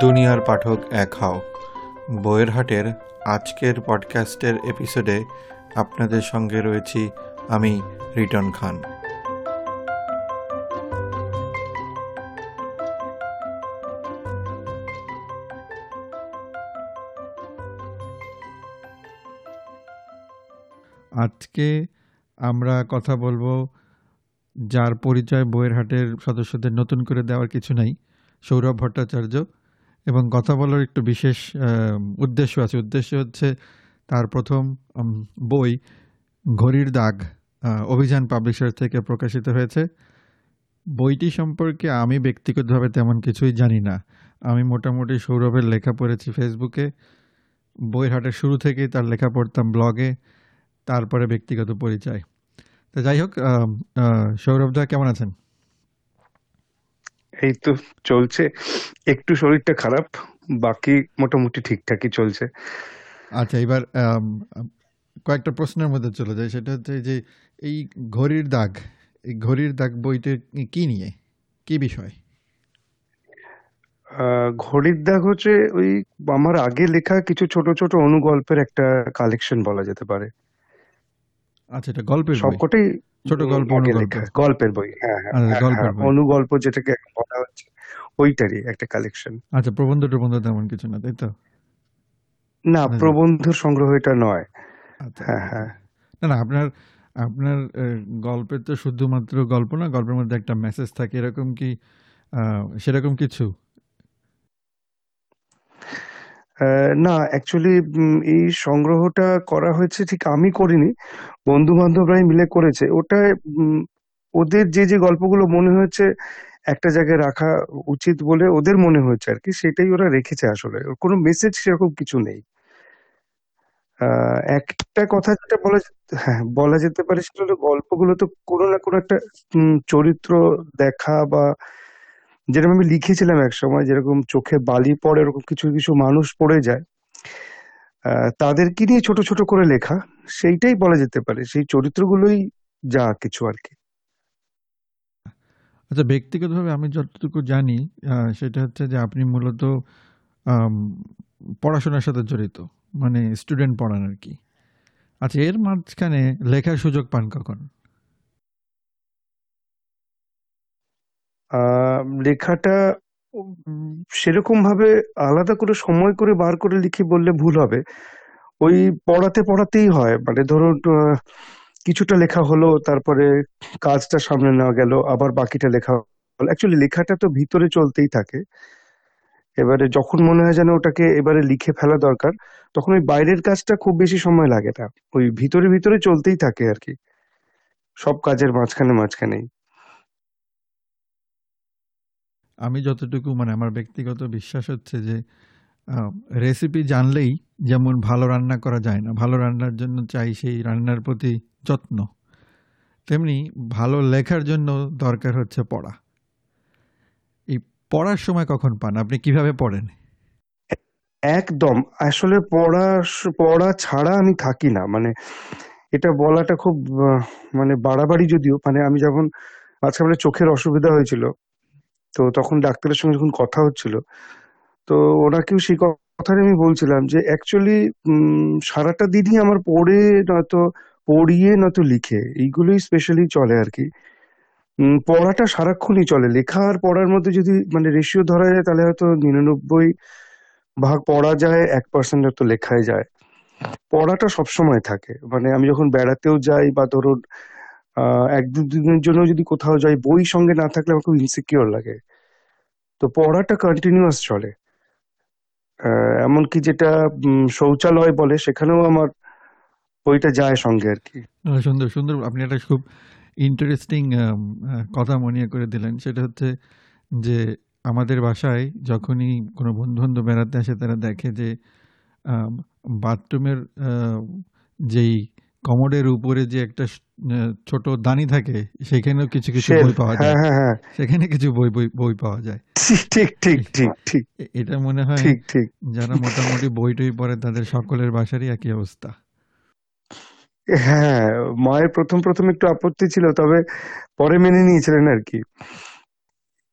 দুনিয়ার পাঠক এক হও। বইয়ের হাটের আজকের পডকাস্টের এপিসোডে আপনাদের সঙ্গে রয়েছি আমি রিটন খান। আজকে আমরা কথা বলব যার পরিচয় বইয়ের হাটের সদস্যদের নতুন করে দেওয়ার কিছু নাই, সৌরভ ভট্টাচার্য। এবং কথা বলার একটু বিশেষ উদ্দেশ্য আছে। উদ্দেশ্য হচ্ছে তার প্রথম বই ঘড়ির দাগ অভিযান পাবলিশার থেকে প্রকাশিত হয়েছে। বইটি সম্পর্কে আমি ব্যক্তিগতভাবে তেমন কিছুই জানি না। আমি মোটামুটি সৌরভের লেখা পড়েছি ফেসবুকে। বইয়ের হাটের শুরু থেকেই তার লেখা পড়তাম ব্লগে, তারপরে ব্যক্তিগত পরিচয়। তো যাই হোক সৌরভদা কেমন আছেন? এই তো চলছে। একটু শরীরটা খারাপ বাকি মোটামুটি ঠিকঠাকই চলছে। আচ্ছা এবার কয়েকটা প্রশ্নের মধ্যে চলে যায় সেটা হচ্ছে যে এই ঘড়ির দাগ এই ঘড়ির দাগ বইতে কি নিয়ে? কি বিষয়? ঘড়ির দাগ হচ্ছে ওই আমার আগে লেখা কিছু ছোট ছোট অনুগল্পের একটা কালেকশন বলা যেতে পারে। আচ্ছা এটা গল্পের বই। সবকটাই ছোট গল্প। গল্পের বই হ্যাঁ হ্যাঁ আচ্ছা, হ্যাঁ, হ্যাঁ। অনুগল্প যেটাকে বলা হচ্ছে ওইটারই একটা কালেকশন আচ্ছা প্রবন্ধ টবন্ধ তেমন কিছু না তাই তো? না আচ্ছা। প্রবন্ধ সংগ্রহ এটা নয়। আচ্ছা। হ্যাঁ হ্যাঁ। না না আপনার আপনার গল্পের তো শুধুমাত্র গল্প না গল্পের মধ্যে একটা মেসেজ থাকে এরকম কি আহ, সেরকম কিছু? না অ্যাকচুয়ালি এই সংগ্রহটা করা হয়েছে ঠিক আমি করিনি। বন্ধু বান্ধবরাই মিলে করেছে। ওটা উম, ওদের যে যে গল্পগুলো মনে হয়েছে একটা জায়গায় রাখা উচিত বলে ওদের মনে হয়েছে আর কি সেটাই ওরা রেখেছে আসলে। ওর কোনো মেসেজ সেরকম কিছু নেই। একটা কথা যেটা বলা হ্যাঁ বলা যেতে পারে সেটা হলো গল্পগুলো তো কোনো না কোনো একটা উম, চরিত্র দেখা বা যেরকম আমি লিখেছিলাম এক সময় যেরকম চোখে বালি পড়ে এরকম কিছু কিছু মানুষ পড়ে যায় তাদেরকে নিয়ে ছোট ছোট করে লেখা, সেইটাই বলা যেতে পারে। সেই চরিত্রগুলোই যা কিছু আর কি। আচ্ছা ব্যক্তিগতভাবে আমি যতটুকু জানি সেটা হচ্ছে যে আপনি মূলত পড়াশোনার সাথে জড়িত মানে স্টুডেন্ট পড়ান আর কি। আচ্ছা এর মাঝখানে লেখার সুযোগ পান কখন? আহ, লেখাটা সেরকম ভাবে আলাদা করে সময় করে বার করে লিখি বললে ভুল হবে। ওই পড়াতে পড়াতেই হয়। মানে ধরুন কিছুটা লেখা হলো, তারপরে কাজটা সামনে নেওয়া গেল, আবার বাকিটা লেখা হলো। অ্যাকচুয়ালি লেখাটা তো ভিতরে চলতেই থাকে। এবারে যখন মনে হয় যেন ওটাকে এবারে লিখে ফেলা দরকার, তখন ওই বাইরের কাজটা খুব বেশি সময় লাগে না। ওই ভিতরে ভিতরে চলতেই থাকে আর কি। সব কাজের মাঝখানে মাঝখানেই। আমি যতটুকু মানে আমার ব্যক্তিগত বিশ্বাস হচ্ছে যে রেসিপি জানলেই যেমন ভালো রান্না করা যায় না, ভালো রান্নার জন্য চাই সেই রান্নার প্রতি যত্ন, তেমনি ভালো লেখার জন্য দরকার হচ্ছে পড়া। এই পড়ার সময় কখন পান? আপনি কীভাবে পড়েন? একদম। আসলে পড়া পড়া ছাড়া আমি থাকি না। মানে এটা বলাটা খুব মানে বাড়াবাড়ি যদিও মানে আমি যখন মাঝখানে চোখের অসুবিধা হয়েছিল তো তখন ডাক্তারের সঙ্গে যখন কথা হচ্ছিল, তো ওনাকেও সেই কথাটা আমি বলছিলাম যে অ্যাকচুয়ালি সারাটা দিনই আমার পড়ে নয়তো, পড়িয়ে নয়তো লিখে, এইগুলোই স্পেশালি চলে আর কি পড়াটা সারাক্ষণই চলে। লেখা আর পড়ার মধ্যে যদি মানে রেশিও ধরা যায়, তাহলে হয়তো নিরানব্বই ভাগ পড়া যায়, এক পার্সেন্ট হয়তো লেখায় যায়। পড়াটা সবসময় থাকে। মানে আমি যখন বেড়াতেও যাই বা ধরুন এক দু দিনের জন্য যদি কোথাও যাই, বই সঙ্গে না থাকলে আমার খুব ইনসিকিওর লাগে। তো পড়াটা কন্টিনিউয়াস চলে। এমনকি যেটা শৌচালয় বলে, সেখানেও আমার বইটা যায় সঙ্গে আর কি। সুন্দর সুন্দর। আপনি একটা খুব ইন্টারেস্টিং কথা মনে করে দিলেন। সেটা হচ্ছে যে, আমাদের বাসায় যখনই কোনো বন্ধু বান্ধব বেড়াতে আসে, তারা দেখে যে বাথরুমের যেই কমোডের উপরে যে একটা ছোট দানি থাকে সেখানেও কিছু কিছু বই পাওয়া হ্যাঁ যায়। হ্যাঁ হ্যাঁ সেখানে কিছু বই বই পাওয়া যায়। ঠিক ঠিক ঠিক ঠিক। এটা মনে হয় যারা মোটামুটি বই টই পড়ে তাদের সকলের বাসারই একই অবস্থা। হ্যাঁ মায়ের প্রথম প্রথম একটু আপত্তি ছিল তবে পরে মেনে নিয়েছিলেন আর কি।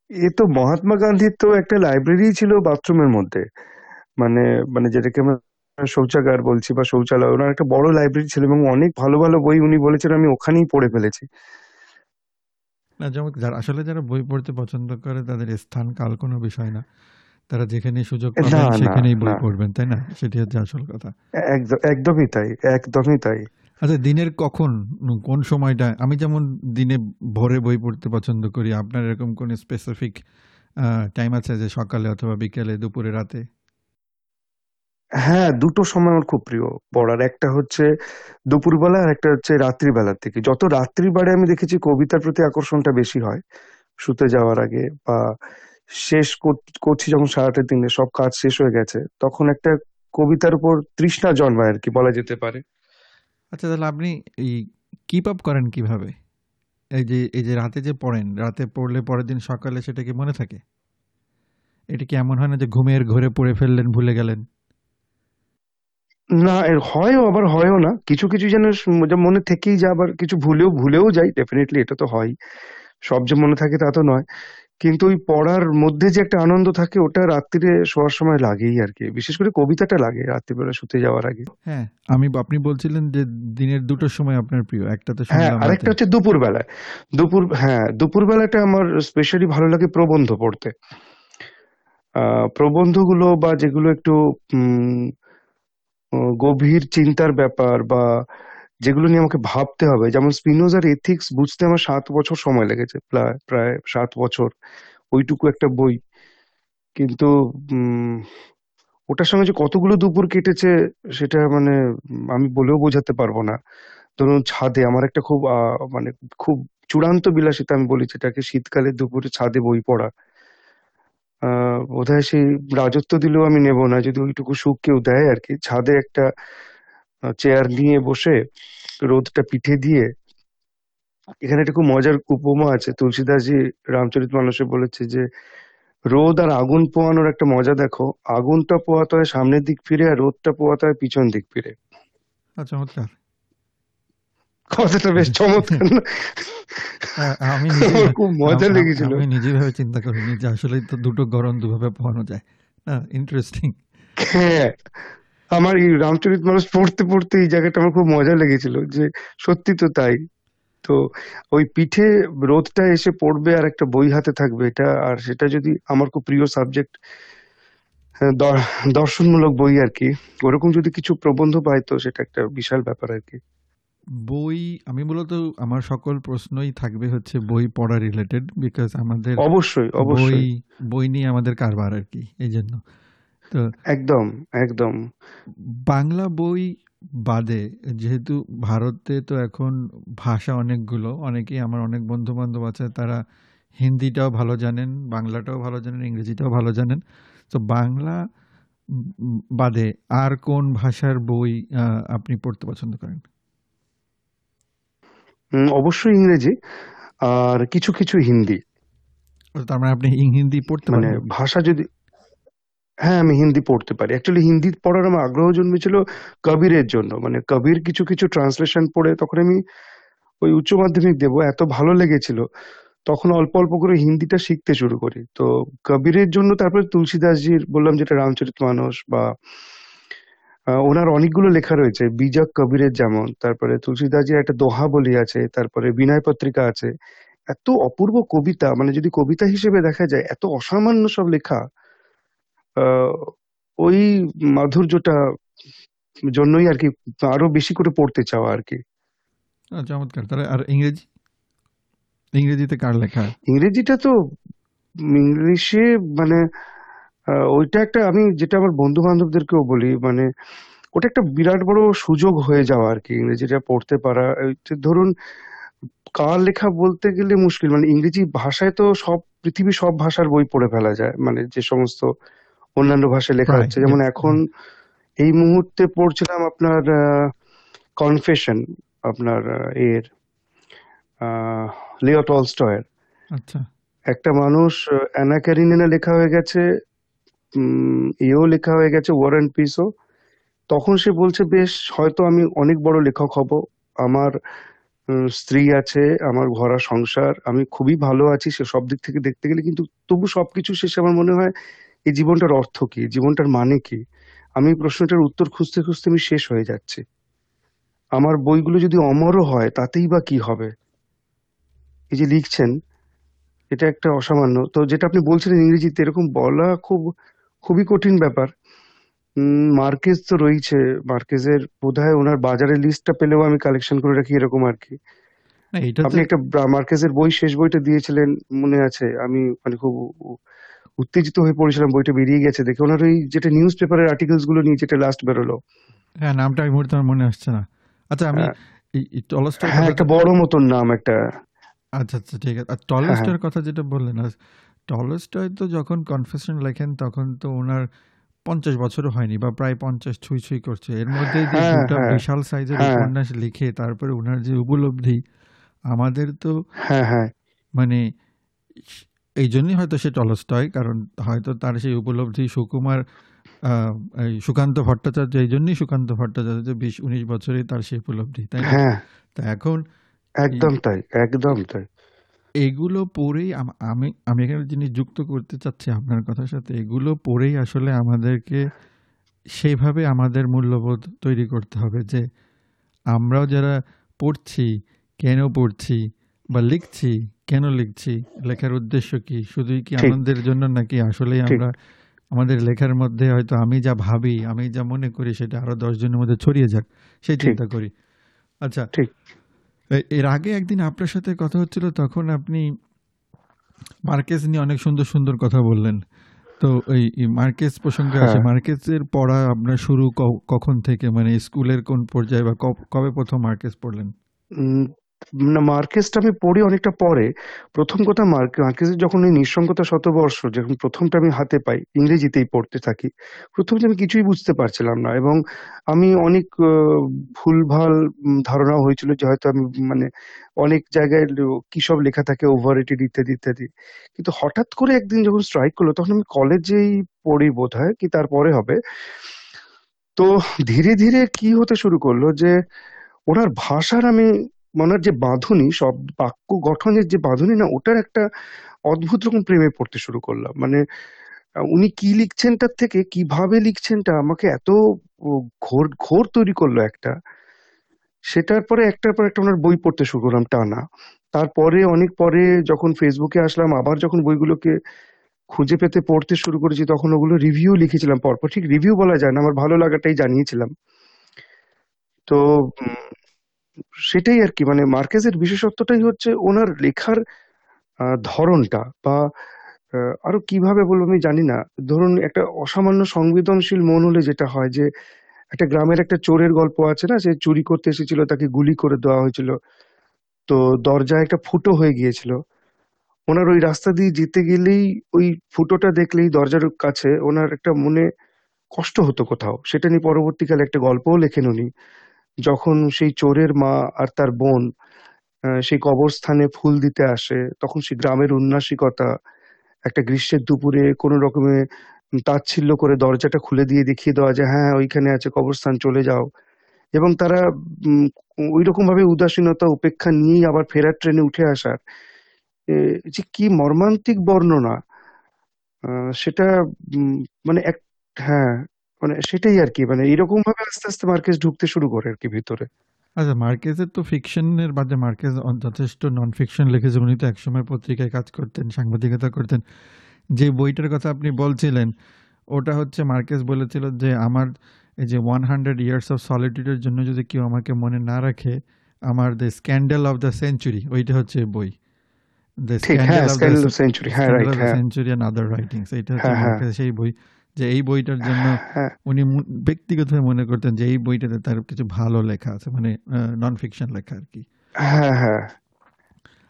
এ তো মহাত্মা গান্ধীর তো একটা লাইব্রেরি ছিল বাথরুমের মধ্যে। মানে মানে যেটাকে আমরা শৌচাগার বলছি বা শৌচালয় ওনার একটা বড় লাইব্রেরি ছিল এবং অনেক ভালো ভালো বই উনি বলেছেন আমি ওখানেই পড়ে ফেলেছি। না যেমন যারা আসলে যারা বই পড়তে পছন্দ করে তাদের স্থান কাল কোনো বিষয় না। তারা যেখানে সুযোগ পাবেন সেখানেই বই পড়বেন তাই না? সেটি হচ্ছে আসল কথা। একদম একদমই তাই একদমই তাই। আচ্ছা দিনের কখন কোন সময়টা? আমি যেমন দিনে ভোরে বই পড়তে পছন্দ করি আপনার এরকম কোন স্পেসিফিক টাইম আছে যে সকালে অথবা বিকেলে দুপুরে রাতে? হ্যাঁ দুটো সময় আমার খুব প্রিয়। পড়ার একটা হচ্ছে দুপুরবেলা আর একটা হচ্ছে রাত্রিবেলার থেকে। যত রাত্রি বাড়ে আমি দেখেছি কবিতার প্রতি আকর্ষণটা বেশি হয়। শুতে যাওয়ার আগে বা শেষ কর- করছি যখন সারাটা দিনে, সব কাজ শেষ হয়ে গেছে, তখন একটা কবিতার উপর তৃষ্ণা জন্মায় আর কি, বলা যেতে পারে। আচ্ছা তাহলে আপনি এই কিপ আপ করেন কীভাবে? এই যে এই যে রাতে যে পড়েন, রাতে পড়লে পরের দিন সকালে সেটা কি মনে থাকে? এটা কি এমন হয় না যে ঘুমের ঘরে পড়ে ফেললেন, ভুলে গেলেন? না এর হয়ও আবার হয়ও না। কিছু কিছু যেন স- মনে থেকেই যা আবার কিছু ভুলেও ভুলেও যাই ডেফিনেটলি এটা তো হয়। সব যে মনে থাকে তা তো নয়। কিন্তু ওই পড়ার মধ্যে যে একটা আনন্দ থাকে ওটা রাত্রিরে শোয়ার সময় লাগেই আর কি। বিশেষ করে কবিতাটা লাগে রাত্রিবেলা শুতে যাওয়ার আগে। হ্যাঁ আমি আপনি বলছিলেন যে দিনের দুটোর সময় আপনার প্রিয় একটা তো হ্যাঁ শুনলাম আরেকটা হচ্ছে দুপুর বেলায় দুপুর হ্যাঁ দুপুর বেলাটা আমার স্পেশালি ভালো লাগে প্রবন্ধ পড়তে। আহ প্রবন্ধগুলো বা যেগুলো একটু উম গভীর চিন্তার ব্যাপার বা যেগুলো নিয়ে আমাকে ভাবতে হবে। যেমন স্পিনোজার এথিক্স বুঝতে আমার সাত বছর সময় লেগেছে, প্রায় প্রায় সাত বছর। ওইটুকু একটা বই। কিন্তু ওটার সঙ্গে যে কতগুলো দুপুর কেটেছে সেটা মানে আমি বলেও বোঝাতে পারব না। ধরুন ছাদে আমার একটা খুব মানে খুব চূড়ান্ত বিলাসিতা আমি বলি যেটাকে শীতকালে দুপুরে ছাদে বই পড়া। বোধহয় সেই রাজত্ব দিলেও আমি নেব না। যদি ওইটুকু সুখ কেউ দেয় আর কি, ছাদে একটা চেয়ার নিয়ে বসে রোদটা পিঠে দিয়ে, এখানে একটা খুব মজার উপমা আছে। তুলসীদাসজি রামচরিত মানসে বলেছে যে, রোদ আর আগুন পোয়ানোর একটা মজা দেখো। আগুনটা পোয়াতে হয় সামনের দিক ফিরে আর রোদটা পোয়াতে হয় পিছন দিক ফিরে। আচ্ছা চমৎকার। কথাটা বেশ চমৎকার। আমি খুব মজা আম- লেগেছিল। আমি নিজেভাবে চিন্তা করিনি যে আসলে তো দুটো গরম দুভাবে পোহানো যায়। না ইন্টারেস্টিং হ্যাঁ আমার এই রামচরিত মানস পড়তে পড়তে এই জায়গাটা আমার খুব মজা লেগেছিল যে সত্যি তো তাই। তো ওই পিঠে রোদটা এসে পড়বে আর একটা বই হাতে থাকবে এটা আর সেটা যদি আমার খুব প্রিয় সাবজেক্ট দর্শনমূলক বই আর কি ওরকম যদি কিছু প্রবন্ধ পাই তো সেটা একটা বিশাল ব্যাপার আর কি। বই আমি মূলত আমার সকল প্রশ্নই থাকবে হচ্ছে বই পড়া রিলেটেড বিকজ আমাদের অবশ্যই অবশ্যই। বই নিয়ে আমাদের কারবার আর কি এই জন্য। তো একদম একদম। বাংলা বই বাদে যেহেতু ভারতে তো এখন ভাষা অনেকগুলো অনেকেই আমার অনেক বন্ধু বান্ধব আছে তারা হিন্দিটাও ভালো জানেন বাংলাটাও ভালো জানেন ইংরেজিটাও ভালো জানেন। তো বাংলা বাদে আর কোন ভাষার বই আহ, আপনি পড়তে পছন্দ করেন? অবশ্যই ইংরেজি আর কিছু কিছু হিন্দি। তার মানে আপনি হিন্দি পড়তে মানে ভাষা যদি হ্যাঁ আমি হিন্দি পড়তে পারি। অ্যাকচুয়ালি হিন্দি পড়ার আমার আগ্রহ জন্মেছিল কবিরের জন্য। মানে কবির কিছু কিছু ট্রান্সলেশন পড়ে তখন আমি ওই উচ্চ মাধ্যমিক দেবো এত ভালো লেগেছিল। তখন অল্প অল্প করে হিন্দিটা শিখতে শুরু করি। তো কবিরের জন্য তারপরে তুলসীদাসজির বললাম যেটা রামচরিত মানস বা ওনার অনেকগুলো লেখা রয়েছে। বিজক কবিরের যেমন তারপরে তুলসীদাসজির একটা দোহা বলি আছে তারপরে বিনয় পত্রিকা আছে। এত অপূর্ব কবিতা মানে যদি কবিতা হিসেবে দেখা যায় এত অসামান্য সব লেখা আহ, ওই মাধুর্যটা জন্যই আর কি আরও বেশি করে পড়তে চাওয়া আর কি। চমৎকার। তাহলে আর ইংরেজি? ইংরেজিতে কার লেখা? ইংরেজিটা তো ইংলিশে মানে ওইটা একটা আমি যেটা আমার বন্ধু বান্ধবদেরকেও বলি মানে ওটা একটা বিরাট বড় সুযোগ হয়ে যাওয়া আর কি ইংরেজিটা পড়তে পারা ধরুন কার লেখা বলতে গেলে মুশকিল মানে ইংরেজি ভাষায় তো সব পৃথিবীর সব ভাষার বই পড়ে ফেলা যায় মানে যে সমস্ত অন্যান্য ভাষায় লেখা হচ্ছে যেমন এখন এই মুহূর্তে পড়ছিলাম আপনার কনফেশন আপনার এর লিও টলস্টয়ের আচ্ছা। একটা মানুষ আহ, অ্যানা ক্যারিনেনা লেখা হয়ে গেছে এও লেখা হয়ে গেছে ওয়ার অ্যান্ড পিসও তখন সে বলছে, বেশ, হয়তো আমি অনেক বড় লেখক হব। আমার স্ত্রী আছে, আমার ভরা সংসার, আমি খুবই ভালো আছি, সে সব দিক থেকে দেখতে গেলে। কিন্তু তবু সবকিছু শেষে আমার মনে হয়, এই জীবনটার অর্থ কি? জীবনটার মানে কি? আমি প্রশ্নটার উত্তর খুঁজতে খুঁজতে আমি শেষ হয়ে যাচ্ছি। আমার বইগুলো যদি অমরও হয়, তাতেই বা কি হবে? এই যে লিখছেন, এটা একটা অসামান্য। তো যেটা আপনি বলছিলেন ইংরেজিতে, এরকম বলা খুব খুবই কঠিন ব্যাপার। মার্কেজ তো রয়েছে মার্কেজের বোধহয় ওনার বাজারের লিস্টটা পেলেও আমি কালেকশন করে রাখি এরকম আর কি আপনি একটা মার্কেজের বই শেষ বইটা দিয়েছিলেন মনে আছে। আমি মানে খুব উত্তেজিত হয়ে পড়েছিলাম বইটা বেরিয়ে গেছে। দেখে ওনার ওই যেটা নিউজ পেপারের আর্টিকেলসগুলো নিয়ে যেটা লাস্ট বেরোলো। হ্যাঁ নামটা এই মুহূর্তে আমার মনে আসছে না। আচ্ছা আমি হ্যাঁ। এই এই হ্যাঁ, একটা বড় মতন নাম একটা আচ্ছা আচ্ছা ঠিক আছে। আর হ্যাঁ হ্যাঁ। টলস্টয়ের কথা যেটা বললেন টলস্টয় তো যখন কনফেশন লেখেন তখন তো ওনার পঞ্চাশ বছরও হয়নি বা প্রায় পঞ্চাশ ছুঁই ছুঁই করছে। এর মধ্যে যে হ্যাঁ দুটা হ্যাঁ। বিশাল সাইজের হ্যাঁ। উপন্যাস লিখে তারপরে ওনার যে উপলব্ধি আমাদের তো মানে এই জন্যই হয়তো সে টলস্টয় কারণ হয়তো তার সেই উপলব্ধি সুকুমার সুকান্ত ভট্টাচার্য এই জন্যই সুকান্ত ভট্টাচার্য বিশ উনিশ বছরেই তার সেই উপলব্ধি তাই না? তা এখন একদম তাই একদম তাই। এগুলো পড়েই আমি আমি এখানে জিনিস যুক্ত করতে চাচ্ছি আপনার কথার সাথে এগুলো পড়েই আসলে আমাদেরকে সেইভাবে আমাদের মূল্যবোধ তৈরি করতে হবে যে আমরাও যারা পড়ছি কেন পড়ছি বা লিখছি কেন লিখছি লেখার উদ্দেশ্য কি? শুধুই কি আনন্দের জন্য নাকি আসলেই আমরা আমাদের লেখার মধ্যে হয়তো আমি যা ভাবি আমি যা মনে করি সেটা আরও দশ জনের মধ্যে ছড়িয়ে যাক? সেই চিন্তা করি। আচ্ছা এর আগে একদিন আপনার সাথে কথা হচ্ছিল তখন আপনি মার্কেস নিয়ে অনেক সুন্দর সুন্দর কথা বললেন। তো এই মার্কেস প্রসঙ্গে আসে হ্যাঁ। মার্কেসের পড়া আপনার শুরু কখন থেকে? মানে স্কুলের কোন পর্যায়ে বা কবে প্রথম মার্কেস পড়লেন? মার্কেসটা আমি পড়ি অনেকটা পরে। প্রথম কথা মার্কে মার্কেসের যখন এই নিঃসঙ্গতা শতবর্ষ, যখন প্রথমটা আমি হাতে পাই, ইংরেজিতেই পড়তে থাকি, প্রথমে আমি কিছুই বুঝতে পারছিলাম না এবং আমি অনেক ভুলভাল ধারণা হয়েছিল যে হয়তো আমি মানে অনেক জায়গায় কি সব লেখা থাকে ওভার রেটেড ইত্যাদি ইত্যাদি। কিন্তু হঠাৎ করে একদিন যখন স্ট্রাইক করল তখন আমি কলেজেই পড়ি বোধ হয় কি তারপরে হবে। তো ধীরে ধীরে কি হতে শুরু করল যে, ওনার ভাষার আমি ওনার যে বাঁধুনি, সব বাক্য গঠনের যে বাঁধুনি, না, ওটার একটা অদ্ভুত রকম প্রেমে পড়তে শুরু করলাম। মানে উনি কি লিখছেন তার থেকে, কীভাবে লিখছেনটা, আমাকে এত ঘোর ঘোর তৈরি করল একটা। সেটার পরে একটার পর একটা ওনার বই পড়তে শুরু করলাম টানা। তারপরে, অনেক পরে যখন ফেসবুকে আসলাম, আবার যখন বইগুলোকে খুঁজে পেতে পড়তে শুরু করেছি, তখন ওগুলো রিভিউ লিখেছিলাম পরপর। ঠিক রিভিউ বলা যায় না, আমার ভালো লাগাটাই জানিয়েছিলাম। তো সেটাই আর কি মানে মার্কেজের বিশেষত্বটাই হচ্ছে ওনার লেখার ধরনটা বা আরও কীভাবে বলব আমি জানি না। ধরুন একটা অসামান্য সংবেদনশীল মন হলে যেটা হয় যে, একটা গ্রামের একটা চোরের গল্প আছে না, সে চুরি করতে এসেছিল, তাকে গুলি করে দেওয়া হয়েছিল। তো দরজায় একটা ফুটো হয়ে গিয়েছিল। ওনার ওই রাস্তা দিয়ে যেতে গেলেই ওই ফুটোটা দেখলেই দরজার কাছে ওনার একটা মনে কষ্ট হতো কোথাও। সেটা নিয়ে পরবর্তীকালে একটা গল্পও লেখেন উনি। যখন সেই চোরের মা আর তার বোন সেই কবরস্থানে ফুল দিতে আসে, তখন সেই গ্রামের উন্নাসিকতা একটা গ্রীষ্মের দুপুরে কোনো রকমে তাচ্ছিল্য করে দরজাটা খুলে দিয়ে দেখিয়ে দেওয়া যে হ্যাঁ ওইখানে আছে, কবরস্থান, চলে যাও। এবং তারা ওই রকম ভাবে উদাসীনতা, উপেক্ষা নিয়েই আবার ফেরার ট্রেনে উঠে আসার। যে কি মর্মান্তিক বর্ণনা! সেটা মানে এক হ্যাঁ মানে সেটাই আর কি মানে এরকম ভাবে আস্তে আস্তে মার্কেস ঢুকতে শুরু করে আর কি ভিতরে। আচ্ছা মার্কেজের তো ফিকশনের বাদে মার্কেজ যথেষ্ট নন ফিকশন লিখেছে। উনি তো একসময় পত্রিকায় কাজ করতেন সাংবাদিকতা করতেন। যে বইটার কথা আপনি বলছিলেন ওটা হচ্ছে মার্কেস বলেছিল যে আমার এই যে ওয়ান হান্ড্রেড ইয়ার্স অফ সলিটিউডের জন্য যদি কেউ আমাকে মনে না রাখে আমার the scandal of the century ওইটা হচ্ছে বই। The scandal of the century হ্যাঁ রাইট হ্যাঁ। সেঞ্চুরি অ্যান্ড আদার রাইটিংস এইটা হচ্ছে হ্যাঁ হ্যাঁ। সেই বই। যে এই বইটার জন্য হ্যাঁ উনি ব্যক্তিগত ব্যক্তিগতভাবে মনে করতেন যে এই বইটাতে তার কিছু ভালো লেখা আছে মানে নন ফিকশন লেখা আর কি। হ্যাঁ হ্যাঁ।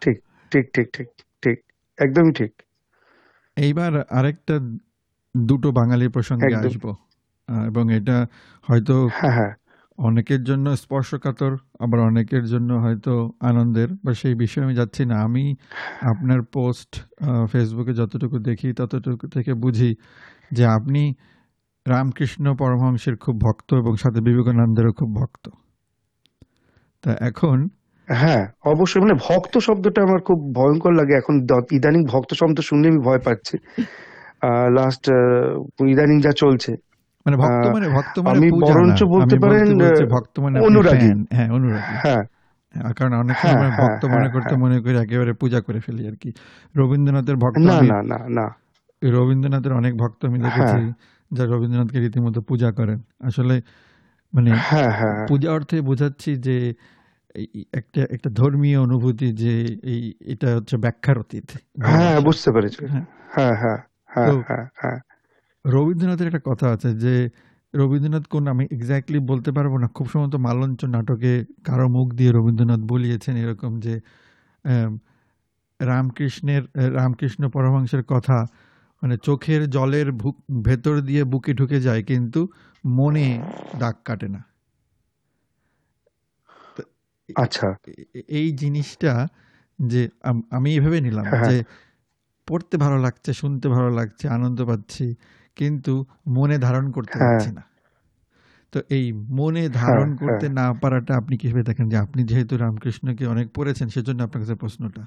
ঠিক ঠিক ঠিক ঠিক ঠিক। একদমই ঠিক। এইবার আরেকটা দুটো বাঙালির প্রসঙ্গে আসব এবং এটা হয়তো হ্যাঁ হ্যাঁ। অনেকের জন্য স্পর্শকাতর আবার অনেকের জন্য হয়তো আনন্দের বা সেই বিষয়ে আমি যাচ্ছি না। আমি আপনার পোস্ট ফেসবুকে যতটুকু দেখি ততটুকু থেকে বুঝি যে আপনি রামকৃষ্ণ পরমহংসের খুব ভক্ত এবং সাথে বিবেকানন্দেরও খুব ভক্ত। তা এখন হ্যাঁ অবশ্যই। মানে ভক্ত শব্দটা আমার খুব ভয়ঙ্কর লাগে। এখন ইদানিং ভক্ত শব্দ শুনলে আমি ভয় পাচ্ছি। লাস্ট ইদানিং যা চলছে। মানে ভক্ত মানে ভক্ত মানে আমি বরঞ্চ বলতে পারেন ভক্ত মানে অনুরাগী। হ্যাঁ অনুরাগী। হ্যাঁ। হ্যাঁ, কারণ অনেক হ্যাঁ সময় হ্যাঁ ভক্ত মনে করতে মনে করি একেবারে পূজা করে ফেলি আর কি। রবীন্দ্রনাথের ভক্ত না না না না। রবীন্দ্রনাথের অনেক ভক্ত আমি দেখেছি যা রবীন্দ্রনাথকে রীতিমতো পূজা করেন। আসলে মানে হ্যাঁ হ্যাঁ পূজা অর্থে বোঝাচ্ছি যে একটা একটা ধর্মীয় অনুভূতি যে এই এটা হচ্ছে ব্যাখ্যার অতীত। হ্যাঁ বুঝতে পেরেছি। হ্যাঁ। হ্যাঁ হ্যাঁ হ্যাঁ। রবীন্দ্রনাথের একটা কথা আছে যে রবীন্দ্রনাথ কোন আমি এক্স্যাক্টলি বলতে পারব না খুব সম্ভবত মালঞ্চ নাটকে কারও মুখ দিয়ে রবীন্দ্রনাথ বলিয়েছেন এরকম যে রামকৃষ্ণের রামকৃষ্ণ পরমহংসের কথা মানে চোখের জলের ভেতর দিয়ে বুকে ঢুকে যায় কিন্তু মনে দাগ কাটে না। আচ্ছা। এই জিনিসটা যে আম- এভাবে নিলাম হ্যাঁ। যে পড়তে ভালো লাগছে শুনতে ভালো লাগছে আনন্দ পাচ্ছি কিন্তু মনে ধারণ করতে হ্যাঁ। পারছি না। তো এই মনে হ্যাঁ ধারণ হ্যাঁ করতে না পারাটা আপনি কীভাবে দেখেন? যে আপনি যেহেতু রামকৃষ্ণকে অনেক পড়েছেন সেজন্য আপনার কাছে প্রশ্নটা।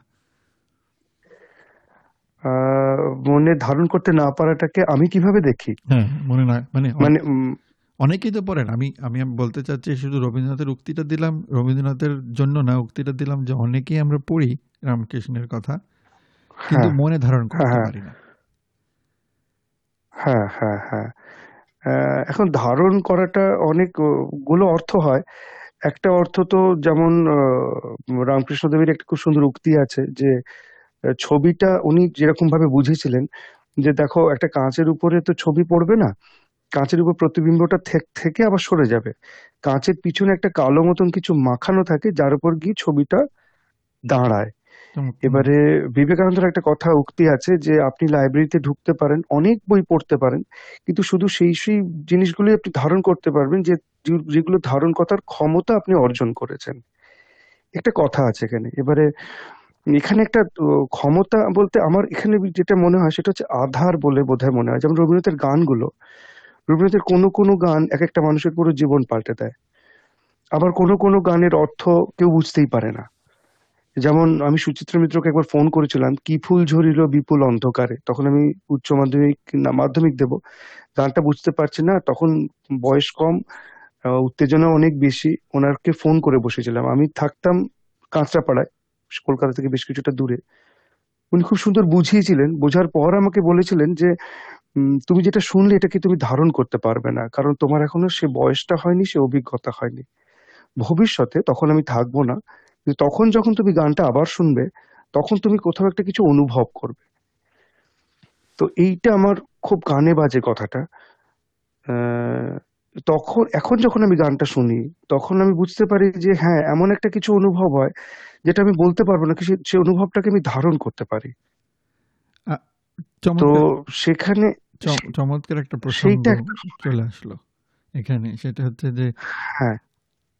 মনে ধারণ করতে না পারাটাকে আমি কীভাবে দেখি? হ্যাঁ মনে না মানে মানে অনেকেই তো পড়েন। আমি আমি বলতে চাচ্ছি শুধু রবীন্দ্রনাথের উক্তিটা দিলাম রবীন্দ্রনাথের জন্য না উক্তিটা দিলাম যে অনেকেই আমরা পড়ি রামকৃষ্ণের কথা কিন্তু হ্যাঁ। মনে ধারণ হ্যাঁ করতে হ্যাঁ। পারি না। হ্যাঁ হ্যাঁ হ্যাঁ। এখন ধারণ করাটা অনেকগুলো অর্থ হয়। একটা অর্থ তো যেমন রামকৃষ্ণ দেবের একটা খুব সুন্দর উক্তি আছে যে ছবিটা উনি যেরকম ভাবে বুঝেছিলেন যে, দেখো, একটা কাঁচের উপরে তো ছবি পড়বে না। কাঁচের উপর প্রতিবিম্বটা থে- থেকে আবার সরে যাবে। কাঁচের পিছনে একটা কালো মতন কিছু মাখানো থাকে, যার উপর গিয়ে ছবিটা দাঁড়ায়। এবারে বিবেকানন্দের একটা কথা উক্তি আছে যে, আপনি লাইব্রেরিতে ঢুকতে পারেন, অনেক বই পড়তে পারেন, কিন্তু শুধু সেই সেই জিনিসগুলি আপনি ধারণ করতে পারবেন যে যেগুলো ধারণ করার ক্ষমতা আপনি অর্জন করেছেন। একটা কথা আছে এখানে। এবারে এখানে একটা ক্ষমতা বলতে আমার এখানে যেটা মনে হয় সেটা হচ্ছে আধার বলে বোধহয় মনে হয়। যেমন রবীন্দ্রনাথের গানগুলো, রবীন্দ্রনাথের কোনো কোনো গান এক একটা মানুষের পুরো জীবন পাল্টে দেয়। আবার কোনো কোনো গানের অর্থ কেউ বুঝতেই পারে না। যেমন আমি সুচিত্রা মিত্রকে একবার ফোন করেছিলাম, কি ফুল ঝরিল বিপুল অন্ধকারে? তখন আমি উচ্চ মাধ্যমিক না, মাধ্যমিক দেব। গানটা বুঝতে পারছি না, তখন বয়স কম উত্তেজনা অনেক বেশি। ওনাকে ফোন করে বসেছিলাম। আমি থাকতাম কাঁচরাপাড়ায়, কলকাতা থেকে বেশ কিছুটা দূরে। উনি খুব সুন্দর বুঝিয়েছিলেন। বোঝার পর আমাকে বলেছিলেন যে তুমি যেটা শুনলে এটাকে তুমি ধারণ করতে পারবে না? কারণ তোমার এখনও সে বয়সটা হয়নি, সে অভিজ্ঞতা হয়নি। ভবিষ্যতে তখন আমি থাকব না। তখন যখন তুমি গানটা আবার শুনবে তখন তুমি কোথাও একটা কিছু অনুভব করবে। তো এইটা আমার খুব কানে বাজে কথাটা। তখন এখন যখন আমি গানটা শুনি তখন আমি বুঝতে পারি যে হ্যাঁ এমন একটা কিছু অনুভব হয় যেটা আমি বলতে পারব না সে সে অনুভবটাকে আমি ধারণ করতে পারি। তো সেখানে চমৎকার একটা প্রসঙ্গ একটা চলে আসলো এখানে। সেটা হচ্ছে যে হ্যাঁ।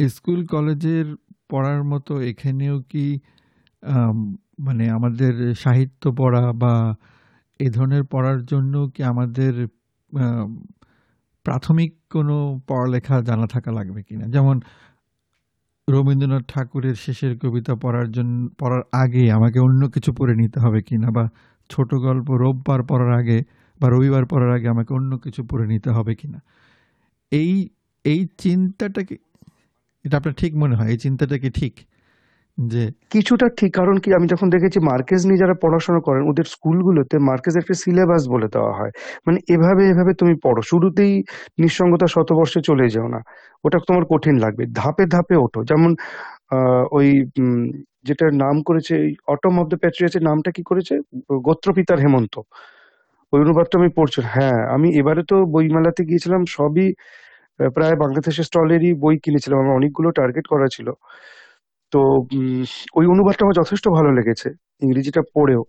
স্কুল কলেজের পড়ার মতো এখানেও কি মানে আমাদের সাহিত্য পড়া বা এ ধরনের পড়ার জন্য কি আমাদের প্রাথমিক কোনো পড়ালেখা জানা থাকা লাগবে কিনা? যেমন রবীন্দ্রনাথ ঠাকুরের শেষের কবিতা পড়ার জন্য পড়ার আগে আমাকে অন্য কিছু পড়ে নিতে হবে কিনা বা ছোট গল্প রোববার পড়ার আগে বা রবিবার পড়ার আগে আমাকে অন্য কিছু পড়ে নিতে হবে কিনা? এই এই চিন্তাটা কি এটা আপনার ঠিক মনে হয়? এই চিন্তাটা কি ঠিক? যে কিছুটা ঠিক, কারণ কি, আমি যখন দেখেছি মার্কেজ নিয়ে যারা পড়াশোনা করেন, ওদের স্কুলগুলোতে মার্কেজের একটা সিলেবাস বলে দেওয়া হয়। মানে এভাবে এভাবে তুমি পড়ো। শুরুতেই নিঃসঙ্গতা শতবর্ষে চলে যাও না। ওটা তোমার কঠিন লাগবে। ধাপে ধাপে ওঠো। যেমন ওই যেটার নাম করেছে অটম অফ দ্য প্যাট্রিয়টসের নামটা কি করেছে? গোত্রপিতার হেমন্ত। ওই অনুবাদটা আমি পড়ছি। হ্যাঁ আমি এবারে তো বইমেলাতে গিয়েছিলাম, সবই প্রায় বাংলাদেশের স্টলেরই বই কিনেছিলাম, আমার অনেকগুলো টার্গেট করা ছিল। তো ওই অনুবাদটা আমার যথেষ্ট ভালো লেগেছে, ইংরেজিটা পড়েও।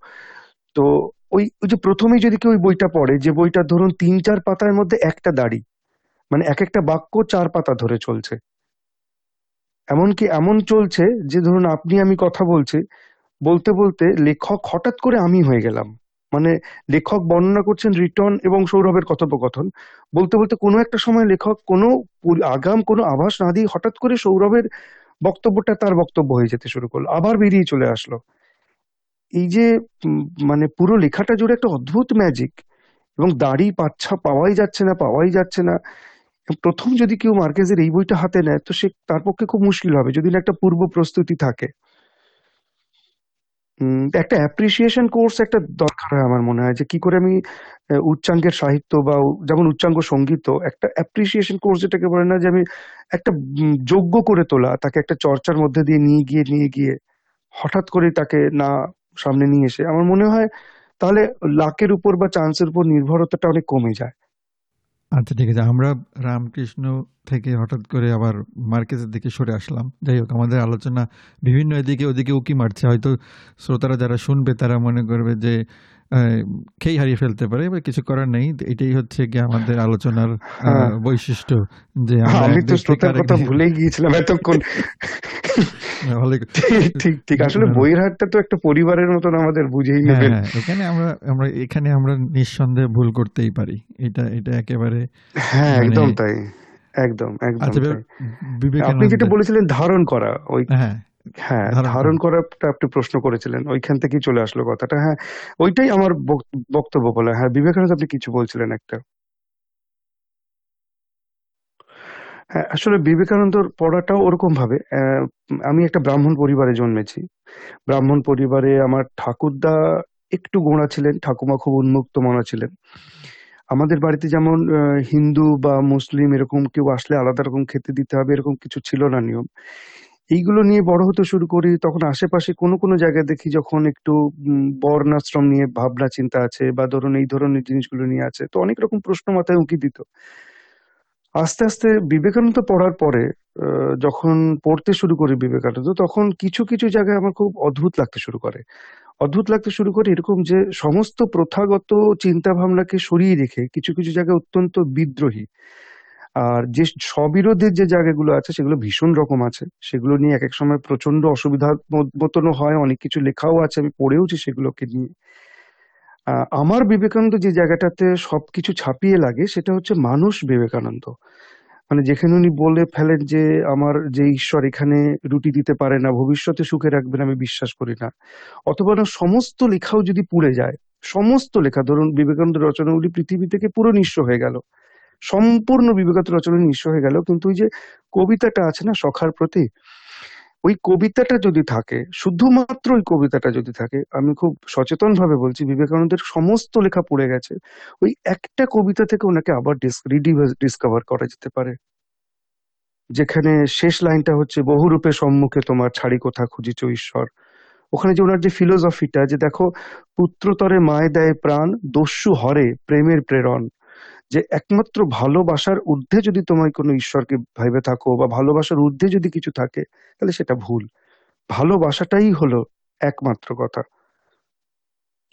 তো, ওই ওই যে প্রথমেই যদি কেউ ওই বইটা পড়ে, যে বইটা ধরুন তিন চার পাতার মধ্যে একটা দাড়ি মানে এক একটা বাক্য চার পাতা ধরে চলছে। এমনকি এমন চলছে যে ধরুন আপনি আমি কথা বলছি, বলতে বলতে লেখক হঠাৎ করে আমি হয়ে গেলাম। মানে লেখক বর্ণনা করছেন রিটন এবং সৌরভের কথোপকথন। বলতে বলতে কোনো একটা সময় লেখক কোনো আগাম, কোনো আভাস না দিয়ে হঠাৎ করে সৌরভের বক্তব্যটা তার বক্তব্য হয়ে যেতে শুরু করল, আবার বেরিয়ে চলে আসলো। এই যে মানে পুরো লেখাটা জুড়ে একটা অদ্ভুত ম্যাজিক এবং দাড়ি পাচ্ছা পাওয়াই যাচ্ছে না, পাওয়াই যাচ্ছে না। প্রথম যদি কেউ মার্কেজের এই বইটা হাতে নেয়, তো সে তার পক্ষে খুব মুশকিল হবে। যদি না একটা পূর্ব প্রস্তুতি থাকে। একটা অ্যাপ্রিসিয়েশন কোর্স একটা দরকার হয় আমার মনে হয় যে কি করে আমি উচ্চাঙ্গের সাহিত্য বা যেমন উচ্চাঙ্গ সংগীত, একটা অ্যাপ্রিসিয়েশন কোর্স যেটাকে বলে না যে আমি একটা যোগ্য করে তোলা, তাকে একটা চর্চার মধ্যে দিয়ে নিয়ে গিয়ে নিয়ে গিয়ে হঠাৎ করে তাকে না সামনে নিয়ে এসে, আমার মনে হয় তাহলে লাকের উপর বা চান্সের উপর নির্ভরতাটা অনেক কমে যায়। আচ্ছা ঠিক আছে। আমরা রামকৃষ্ণ থেকে হঠাৎ করে আবার মার্কেজের দিকে সরে আসলাম। যাই হোক, আমাদের আলোচনা বিভিন্ন এদিকে ওদিকে উকি মারছে। হয়তো শ্রোতারা যারা শুনবে, তারা মনে করবে যে খেই হারিয়ে ফেলতে পারে এবার কিছু করার নেই। এটাই হচ্ছে কি আমাদের আলোচনার হ্যাঁ। বৈশিষ্ট্য যে আমি তো শ্রোতার কথা ভুলেই গিয়েছিলাম এতক্ষণ। ঠিক ঠিক ঠিক। আসলে বইয়ের হাটটা তো একটা পরিবারের মতন আমাদের বুঝেই হ্যাঁ নেবেন। হ্যাঁ এখানে আমরা আমরা এখানে আমরা নিঃসন্দেহে ভুল করতেই পারি। এটা এটা একেবারে হ্যাঁ মানে একদম তাই। একদম একদম আচ্ছা আপনি যেটা বলেছিলেন ধারণ করা ওই হ্যাঁ হ্যাঁ ধারণ ধারণ করাটা আপনি প্রশ্ন করেছিলেন ওইখান থেকেই চলে আসলো কথাটা হ্যাঁ। ওইটাই আমার বক- বক্তব্য বলা হ্যাঁ বিবেকানন্দ আপনি কিছু বলছিলেন একটা। হ্যাঁ আসলে বিবেকানন্দর পড়াটাও ওরকম ভাবে আমি একটা ব্রাহ্মণ পরিবারে জন্মেছি। ব্রাহ্মণ পরিবারে আমার ঠাকুরদা একটু গোঁড়া ছিলেন ঠাকুমা খুব উন্মুক্ত মনা ছিলেন। আমাদের বাড়িতে যেমন হিন্দু বা মুসলিম এরকম কেউ আসলে আলাদা রকম খেতে দিতে হবে এরকম কিছু ছিল না নিয়ম। এইগুলো নিয়ে বড় হতে শুরু করি, তখন আশেপাশে কোনো কোনো জায়গায় দেখি যখন একটু বর্ণাশ্রম নিয়ে ভাবনা, চিন্তা আছে বা ধরুন এই ধরনের জিনিসগুলো নিয়ে আছে, তো অনেক রকম প্রশ্ন মাথায় উঁকি দিত। আস্তে আস্তে বিবেকানন্দ পড়ার পরে যখন পড়তে শুরু করি বিবেকানন্দ, তখন কিছু কিছু জায়গায় আমার খুব অদ্ভুত লাগতে শুরু করে। অদ্ভুত লাগতে শুরু করে এরকম যে সমস্ত প্রথাগত চিন্তা ভাবনাকে সরিয়ে রেখে কিছু কিছু জায়গায় অত্যন্ত বিদ্রোহী। আর যে স্ববিরোধের যে জায়গাগুলো আছে, সেগুলো ভীষণ রকম আছে। সেগুলো নিয়ে এক এক সময় প্রচণ্ড অসুবিধার মতনও হয়, অনেক কিছু লেখাও আছে, আমি পড়েওছি সেগুলোকে নিয়ে। আমার বিবেকানন্দ যে জায়গাটাতে সবকিছু ছাপিয়ে লাগে, সেটা হচ্ছে মানুষ বিবেকানন্দ। মানে যেখানে উনি বলে ফেলেন যে, আমার যে ঈশ্বর এখানে রুটি দিতে পারে না, ভবিষ্যতে সুখে রাখবেন, আমি বিশ্বাস করি না। অথবা না, সমস্ত লেখাও যদি পুড়ে যায়, সমস্ত লেখা, ধরুন বিবেকানন্দ রচনাগুলি পৃথিবী থেকে পুরো নিঃস্ব হয়ে গেল। সম্পূর্ণ বিবেকানন্দ রচনা নিঃস্ব হয়ে গেল। কিন্তু ওই যে কবিতাটা আছে না, সখার প্রতি, ওই কবিতাটা যদি থাকে, শুধুমাত্র ওই কবিতাটা যদি থাকে, আমি খুব সচেতন ভাবে বলছি, বিবেকানন্দের সমস্ত লেখা পড়ে গেছে, ওই একটা কবিতা থেকে ওনাকে আবার ডিসকভার করা যেতে পারে। যেখানে শেষ লাইনটা হচ্ছে, বহুরূপে সম্মুখে তোমার ছাড়ি কোথা খুঁজিছ ঈশ্বর? ওখানে যে ওনার যে ফিলোসফিটা যে দেখো, পুত্রতরে মায় দেয় প্রাণ, দস্যু হরে প্রেমের প্রেরণ। যে একমাত্র ভালোবাসার ঊর্ধ্বে যদি তোমায় কোনো ঈশ্বরকে ভেবে থাকো বা ভালোবাসার ঊর্ধ্বে যদি কিছু থাকে, তাহলে সেটা ভুল। ভালোবাসাটাই হলো একমাত্র কথা।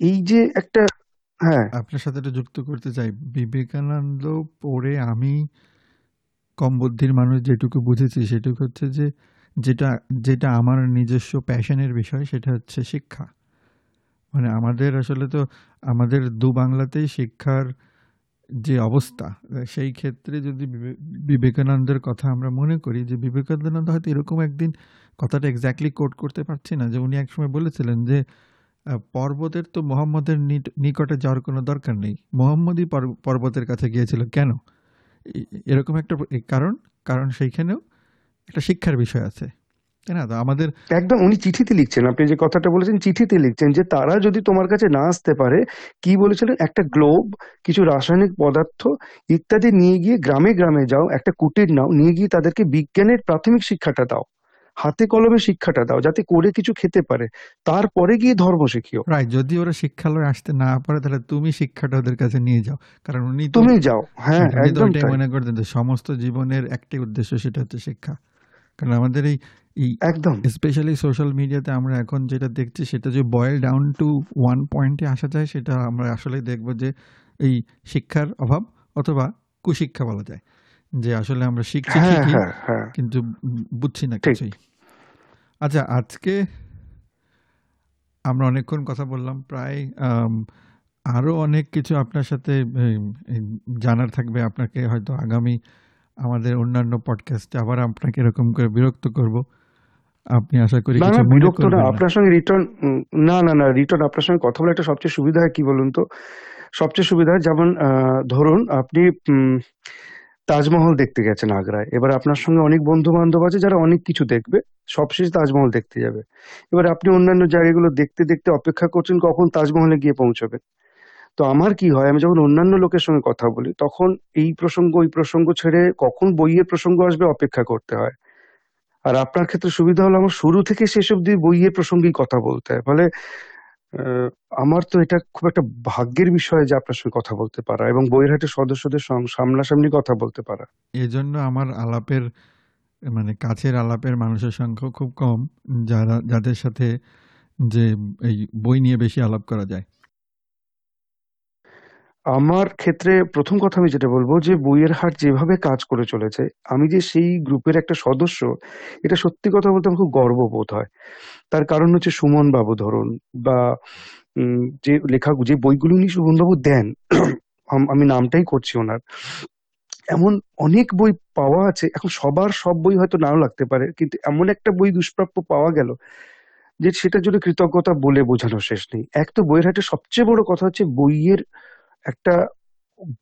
এই যে একটা হ্যাঁ। আপনার সাথে এটা যুক্ত করতে চাই। বিবেকানন্দ পড়ে আমি কম বুদ্ধির মানুষ যেটুকু বুঝেছি, সেটুকু হচ্ছে যে যেটা যেটা আমার নিজস্ব প্যাশনের বিষয়, সেটা হচ্ছে শিক্ষা। মানে আমাদের আসলে তো, আমাদের দু বাংলাতেই শিক্ষার যে অবস্থা সেই ক্ষেত্রে যদি বিবে- বিবেকানন্দের কথা আমরা মনে করি যে বিবেকানন্দ হয়তো এরকম একদিন কথাটা এক্স্যাক্টলি কোট করতে পারছি না, যে উনি একসময় বলেছিলেন যে পর্বতের তো মোহাম্মদের নিকটে যাওয়ার কোনো দরকার নেই। মোহাম্মদই পর্বতের কাছে গিয়েছিল। কেন? এরকম একটা কারণ? কারণ সেইখানেও একটা শিক্ষার বিষয় আছে। তাই না আমাদের একদম উনি চিঠিতে লিখছেন। আপনি যে কথাটা বলেছেন চিঠিতে লিখছেন যে তারা যদি তোমার কাছে না আসতে পারে কি বলেছিলেন? একটা গ্লোব কিছু রাসায়নিক পদার্থ ইত্যাদি নিয়ে গিয়ে গ্রামে গ্রামে যাও একটা কুটির নাও নিয়ে গিয়ে তাদেরকে বিজ্ঞানের প্রাথমিক শিক্ষাটা দাও হাতে কলমে শিক্ষাটা দাও যাতে করে কিছু খেতে পারে। তারপরে গিয়ে ধর্ম শিখিও। রাইট যদি ওরা শিক্ষালয়ে আসতে না পারে তাহলে তুমি শিক্ষাটা ওদের কাছে নিয়ে যাও। কারণ উনি তুমি যাও হ্যাঁ একদম মনে করতেন সমস্ত জীবনের একটাই উদ্দেশ্য সেটা হচ্ছে শিক্ষা। কারণ আমাদের এই এই একদম। স্পেশালি সোশ্যাল মিডিয়াতে আমরা এখন যেটা দেখছি সেটা যে বয়েল ডাউন টু ওয়ান পয়েন্টে আসা যায় সেটা আমরা আসলে দেখব যে এই শিক্ষার অভাব অথবা কুশিক্ষা বলা যায়। যে আসলে আমরা শিখছি হ্যাঁ হ্যাঁ হ্যাঁ। কিন্তু বুঝছি না কিছুই। আচ্ছা আজকে আমরা অনেকক্ষণ কথা বললাম প্রায় আম, আরও অনেক কিছু আপনার সাথে জানার থাকবে। আপনাকে হয়তো আগামী আমাদের অন্যান্য পডকাস্টে আবার আপনাকে এরকম করে বিরক্ত করব। আপনি আশা করি না কিছু বিরক্ত না। আপনার সঙ্গে রিটার্ন না না না রিটার্ন আপনার সঙ্গে কথা বলে একটা সবচেয়ে সুবিধা হয় কি বলুন তো? সবচেয়ে সুবিধা যেমন ধরুন আপনি তাজমহল দেখতে গেছেন আগ্রায়। এবার আপনার সঙ্গে অনেক বন্ধু বান্ধব আছে যারা অনেক কিছু দেখবে সবশেষে তাজমহল দেখতে যাবে। এবার আপনি অন্যান্য জায়গাগুলো দেখতে দেখতে অপেক্ষা করছেন কখন তাজমহলে গিয়ে পৌঁছবেন? তো আমার কি হয় আমি যখন অন্যান্য লোকের সঙ্গে কথা বলি তখন এই প্রসঙ্গ ওই প্রসঙ্গ ছেড়ে কখন বইয়ের প্রসঙ্গ আসবে অপেক্ষা করতে হয়। আর আপনার ক্ষেত্রে সুবিধা হলো আমার শুরু থেকে শেষ অব্দি বইয়ের প্রসঙ্গেই কথা বলতে। হয় ফলে আমার তো এটা খুব একটা ভাগ্যের বিষয় যে আপনার সঙ্গে কথা বলতে পারা এবং বইয়ের হাটের সদস্যদের সামনাসামনি কথা বলতে পারা। এজন্য আমার আলাপের মানে কাছের আলাপের মানুষের সংখ্যা খুব কম, যারা, যাদের সাথে যে এই বই নিয়ে বেশি আলাপ করা যায়। আমার ক্ষেত্রে প্রথম কথা আমি যেটা বলব যে বইয়ের হাট যেভাবে কাজ করে চলেছে, আমি যে সেই গ্রুপের একটা সদস্য, এটা সত্যি কথা বলতে আমার খুব গর্ববোধ হয়। তার কারণ হচ্ছে সুমন বাবু ধরুন বা যে লেখা, যে বইগুলো উনি সুমনবাবু দেন, আম- আমি নামটাই করছি ওনার। এমন অনেক বই পাওয়া আছে, এখন সবার সব বই হয়তো নাও লাগতে পারে, কিন্তু এমন একটা বই দুষ্প্রাপ্য পাওয়া গেল, যে সেটার জন্য কৃতজ্ঞতা বলে বোঝানো শেষ নেই। এক তো বইয়ের হাটে সবচেয়ে বড় কথা হচ্ছে বইয়ের একটা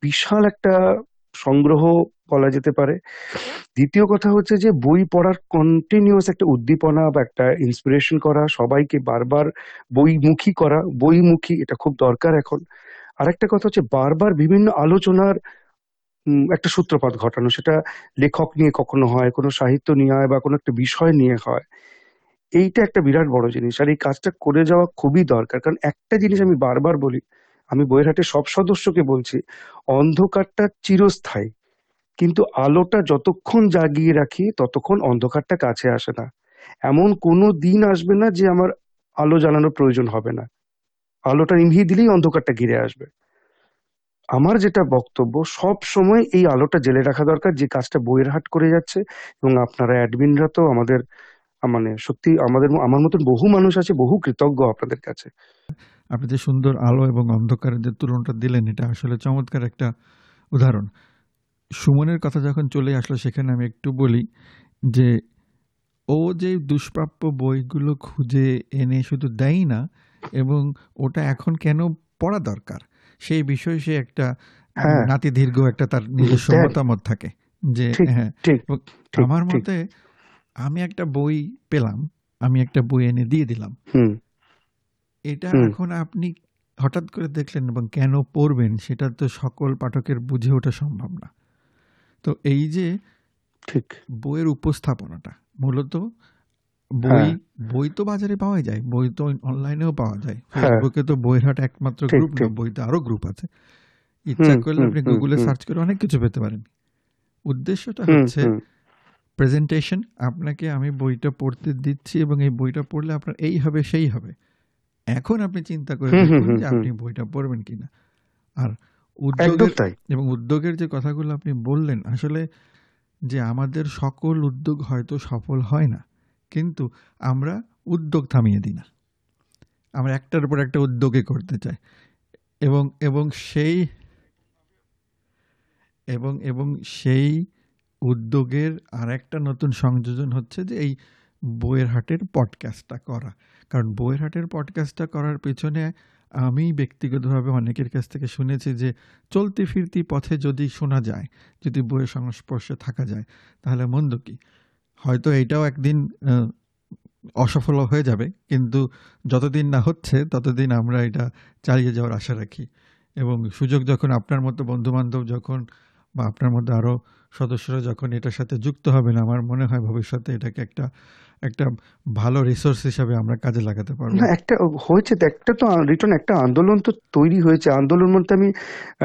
বিশাল একটা সংগ্রহ বলা যেতে পারে। দ্বিতীয় কথা হচ্ছে যে, বই পড়ার কন্টিনিউয়াস একটা উদ্দীপনা বা একটা ইন্সপিরেশন করা, সবাইকে বারবার বইমুখী করা, বইমুখী, এটা খুব দরকার এখন। আরেকটা কথা হচ্ছে, বারবার বিভিন্ন আলোচনার একটা সূত্রপাত ঘটানো, সেটা লেখক নিয়ে কখনো হয়, কোনো সাহিত্য নিয়ে হয় বা কোনো একটা বিষয় নিয়ে হয়। এইটা একটা বিরাট বড় জিনিস। আর এই কাজটা করে যাওয়া খুবই দরকার। কারণ একটা জিনিস আমি বারবার বলি আমি বইয়ের বইয়েরহাটের সব সদস্যকে বলছি, অন্ধকারটা চিরস্থায়ী, কিন্তু আলোটা যতক্ষণ জাগিয়ে রাখি, ততক্ষণ অন্ধকারটা কাছে আসে না। এমন কোনো দিন আসবে না যে আমার আলো জ্বালানোর প্রয়োজন হবে না। আলোটা নিভিয়ে দিলেই অন্ধকারটা ঘিরে আসবে। আমার যেটা বক্তব্য, সব সময় এই আলোটা জেলে রাখা দরকার, যে কাজটা বইয়ের হাট করে যাচ্ছে, এবং আপনারা অ্যাডমিনরা তো আমাদের মানে সত্যি আমাদের, আমার মতন বহু মানুষ আছে, বহু কৃতজ্ঞ আপনাদের কাছে। আপনি যে সুন্দর আলো এবং অন্ধকারের যে তুলনাটা দিলেন এটা আসলে চমৎকার একটা উদাহরণ। সুমনের কথা যখন চলে আসলো সেখানে আমি একটু বলি যে ও যে দুষ্প্রাপ্য বইগুলো খুঁজে এনে শুধু দেয় না এবং ওটা এখন কেন পড়া দরকার? সেই বিষয়ে সে একটা হ্যাঁ। নাতি দীর্ঘ একটা তার নিজস্ব মতামত থাকে যে হ্যাঁ। আমার মতে আমি একটা বই পেলাম আমি একটা বই এনে দিয়ে দিলাম। এটা এখন আপনি হঠাৎ করে দেখলেন এবং কেন পড়বেন সেটা তো সকল পাঠকের বুঝে ওঠা সম্ভব না। তো এই যে ঠিক। বইয়ের উপস্থাপনাটা মূলত বই হ্যাঁ। বই তো বাজারে পাওয়া যায় বই তো অনলাইনেও পাওয়া যায় হ্যাঁ। ফেসবুকে তো বইয়ের হাট একমাত্র গ্রুপ না বইতে আরও গ্রুপ আছে। ইচ্ছা করলে আপনি গুগলে সার্চ করে অনেক কিছু পেতে পারেন। উদ্দেশ্যটা হচ্ছে প্রেজেন্টেশন আপনাকে আমি বইটা পড়তে দিচ্ছি এবং এই বইটা পড়লে আপনার এই হবে সেই হবে। এখন আপনি চিন্তা করে যে আপনি বইটা পড়বেন কিনা। আর উদ্যোগের এবং উদ্যোগের যে কথাগুলো আপনি বললেন আসলে যে আমাদের সকল উদ্যোগ হয়তো সফল হয় না কিন্তু আমরা উদ্যোগ থামিয়ে দিই না। আমরা একটার পর একটা উদ্যোগে করতে চাই। এবং এবং সেই এবং এবং সেই উদ্যোগের আর একটা নতুন সংযোজন হচ্ছে যে এই বইয়ের হাটের পডকাস্টটা করা। কারণ বইয়ের হাটের পডকাস্টটা করার পেছনে আমি ব্যক্তিগতভাবে অনেকের কাছ থেকে শুনেছি যে চলতি ফিরতি পথে যদি শোনা যায়, যদি বইয়ের সংস্পর্শে থাকা যায়, তাহলে মন্দ কি? হয়তো এইটাও একদিন অসফল হয়ে যাবে, কিন্তু যতদিন না হচ্ছে, ততদিন আমরা এটা চালিয়ে যাওয়ার আশা রাখি। এবং সুযোগ যখন আপনার মতো বন্ধুবান্ধব যখন বা আপনার মধ্যে আরও সদস্যরা যখন এটার সাথে যুক্ত হবেন, আমার মনে হয় ভবিষ্যতে এটাকে একটা একটা ভালো রিসোর্স হিসাবে আমরা কাজে লাগাতে পারব। একটা হয়েছে একটা তো রিটার্ন একটা আন্দোলন তো তৈরি হয়েছে। আন্দোলন বলতে আমি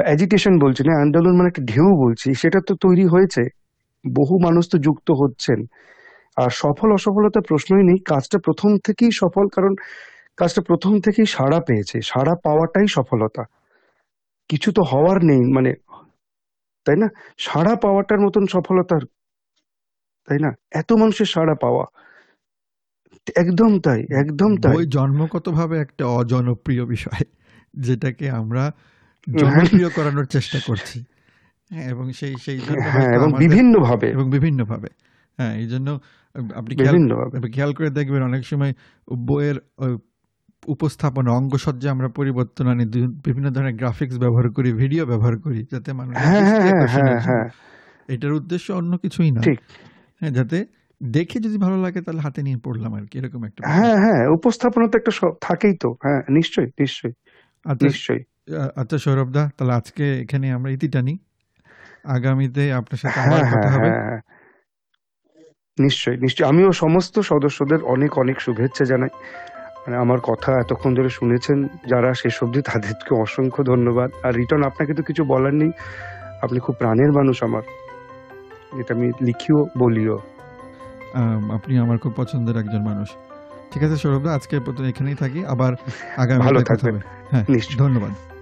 এজিটেশন বলছি না, আন্দোলন মানে একটা ঢেউ বলছি। সেটা তো তৈরি হয়েছে। বহু মানুষ তো যুক্ত হচ্ছেন। আর সফল, অসফলতার প্রশ্নই নেই। কাজটা প্রথম থেকেই সফল, কারণ কাজটা প্রথম থেকেই সাড়া পেয়েছে। সাড়া পাওয়াটাই সফলতা। কিছু তো হওয়ার নেই মানে তাই না? সাড়া পাওয়াটার মতন সফলতার তাই না? এত মানুষের সাড়া পাওয়া। একদম তাই একদম তাই। বই জন্মগতভাবে একটা অজনপ্রিয় বিষয় যেটাকে আমরা জনপ্রিয় করানোর চেষ্টা করছি। হ্যাঁ এবং সেই সেই জন্য হ্যাঁ এবং বিভিন্ন ভাবে এবং বিভিন্নভাবে। হ্যাঁ এই জন্য আপনি খেয়াল খেয়াল করে দেখবেন অনেক সময় বইয়ের উপস্থাপনা অঙ্গসজ্জা আমরা পরিবর্তন আনি বিভিন্ন ধরনের গ্রাফিক্স ব্যবহার করি ভিডিও ব্যবহার করি যাতে মানুষের হ্যাঁ হ্যাঁ হ্যাঁ এটার উদ্দেশ্য অন্য কিছুই না। হ্যাঁ যাতে দেখে যদি ভালো লাগে তাহলে হাতে নিয়ে পড়লাম আর কি এরকম একটা হ্যাঁ হ্যাঁ উপস্থাপনা তো একটা থাকেই তো। হ্যাঁ নিশ্চয়ই নিশ্চয়ই আচ্ছা নিশ্চয়ই। আচ্ছা সৌরভ দা তাহলে আজকে এখানে আমরা ইতি টানি আগামীতে আপনার সাথে আবার কথা হবে। নিশ্চয়ই নিশ্চয়ই। আমিও সমস্ত সদস্যদের অনেক অনেক শুভেচ্ছা জানাই। মানে আমার কথা এতক্ষণ ধরে শুনেছেন যারা শেষ অবধি তাদেরকে অসংখ্য ধন্যবাদ। আর রিটার্ন আপনাকে তো কিছু বলার নেই। আপনি খুব প্রাণের মানুষ আমার। এটা আমি লিখিও বলিও। আপনি আমার খুব পছন্দের একজন মানুষ। ঠিক আছে সৌরভ দা আজকে এখানেই থাকি। আবার আগামী ভালো থাকবেন। হবে। হ্যাঁ নিশ্চয়ই। ধন্যবাদ।